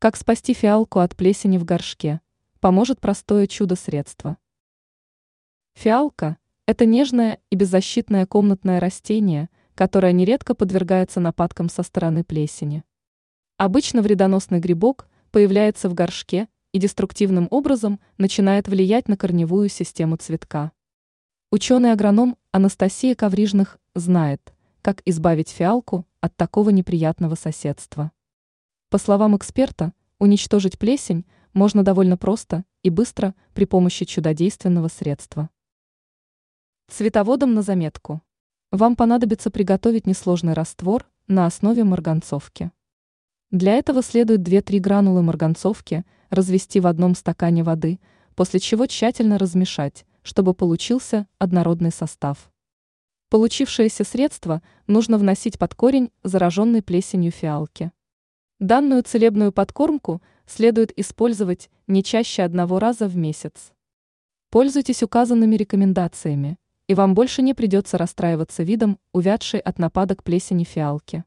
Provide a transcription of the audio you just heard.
Как спасти фиалку от плесени в горшке? Поможет простое чудо-средство. Фиалка – это нежное и беззащитное комнатное растение, которое нередко подвергается нападкам со стороны плесени. Обычно вредоносный грибок появляется в горшке и деструктивным образом начинает влиять на корневую систему цветка. Ученый-агроном Анастасия Коврижных знает, как избавить фиалку от такого неприятного соседства. По словам эксперта, уничтожить плесень можно довольно просто и быстро при помощи чудодейственного средства. Цветоводом на заметку. Вам понадобится приготовить несложный раствор на основе марганцовки. Для этого следует 2-3 гранулы марганцовки развести в одном стакане воды, после чего тщательно размешать, чтобы получился однородный состав. Получившееся средство нужно вносить под корень зараженной плесенью фиалки. Данную целебную подкормку следует использовать не чаще одного раза в месяц. Пользуйтесь указанными рекомендациями, и вам больше не придется расстраиваться видом увядшей от нападок плесени фиалки.